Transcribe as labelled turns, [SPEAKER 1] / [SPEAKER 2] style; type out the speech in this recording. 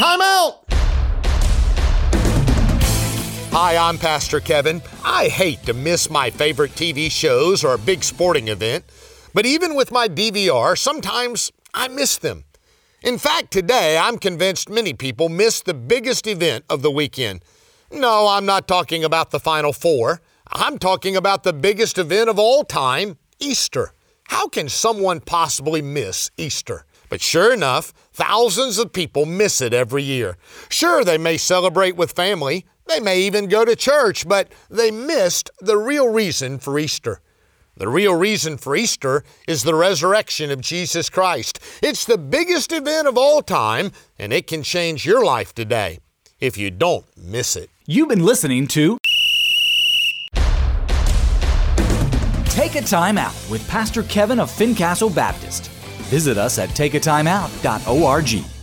[SPEAKER 1] Time out! Hi, I'm Pastor Kevin. I hate to miss my favorite TV shows or a big sporting event, but even with my DVR, sometimes I miss them. In fact, today I'm convinced many people miss the biggest event of the weekend. No, I'm not talking about the Final Four. I'm talking about the biggest event of all time, Easter. How can someone possibly miss Easter? But sure enough, thousands of people miss it every year. Sure, they may celebrate with family, they may even go to church, but they missed the real reason for Easter. The real reason for Easter is the resurrection of Jesus Christ. It's the biggest event of all time, and it can change your life today if you don't miss it.
[SPEAKER 2] You've been listening to Take a Time Out with Pastor Kevin of Fincastle Baptist. Visit us at takeatimeout.org.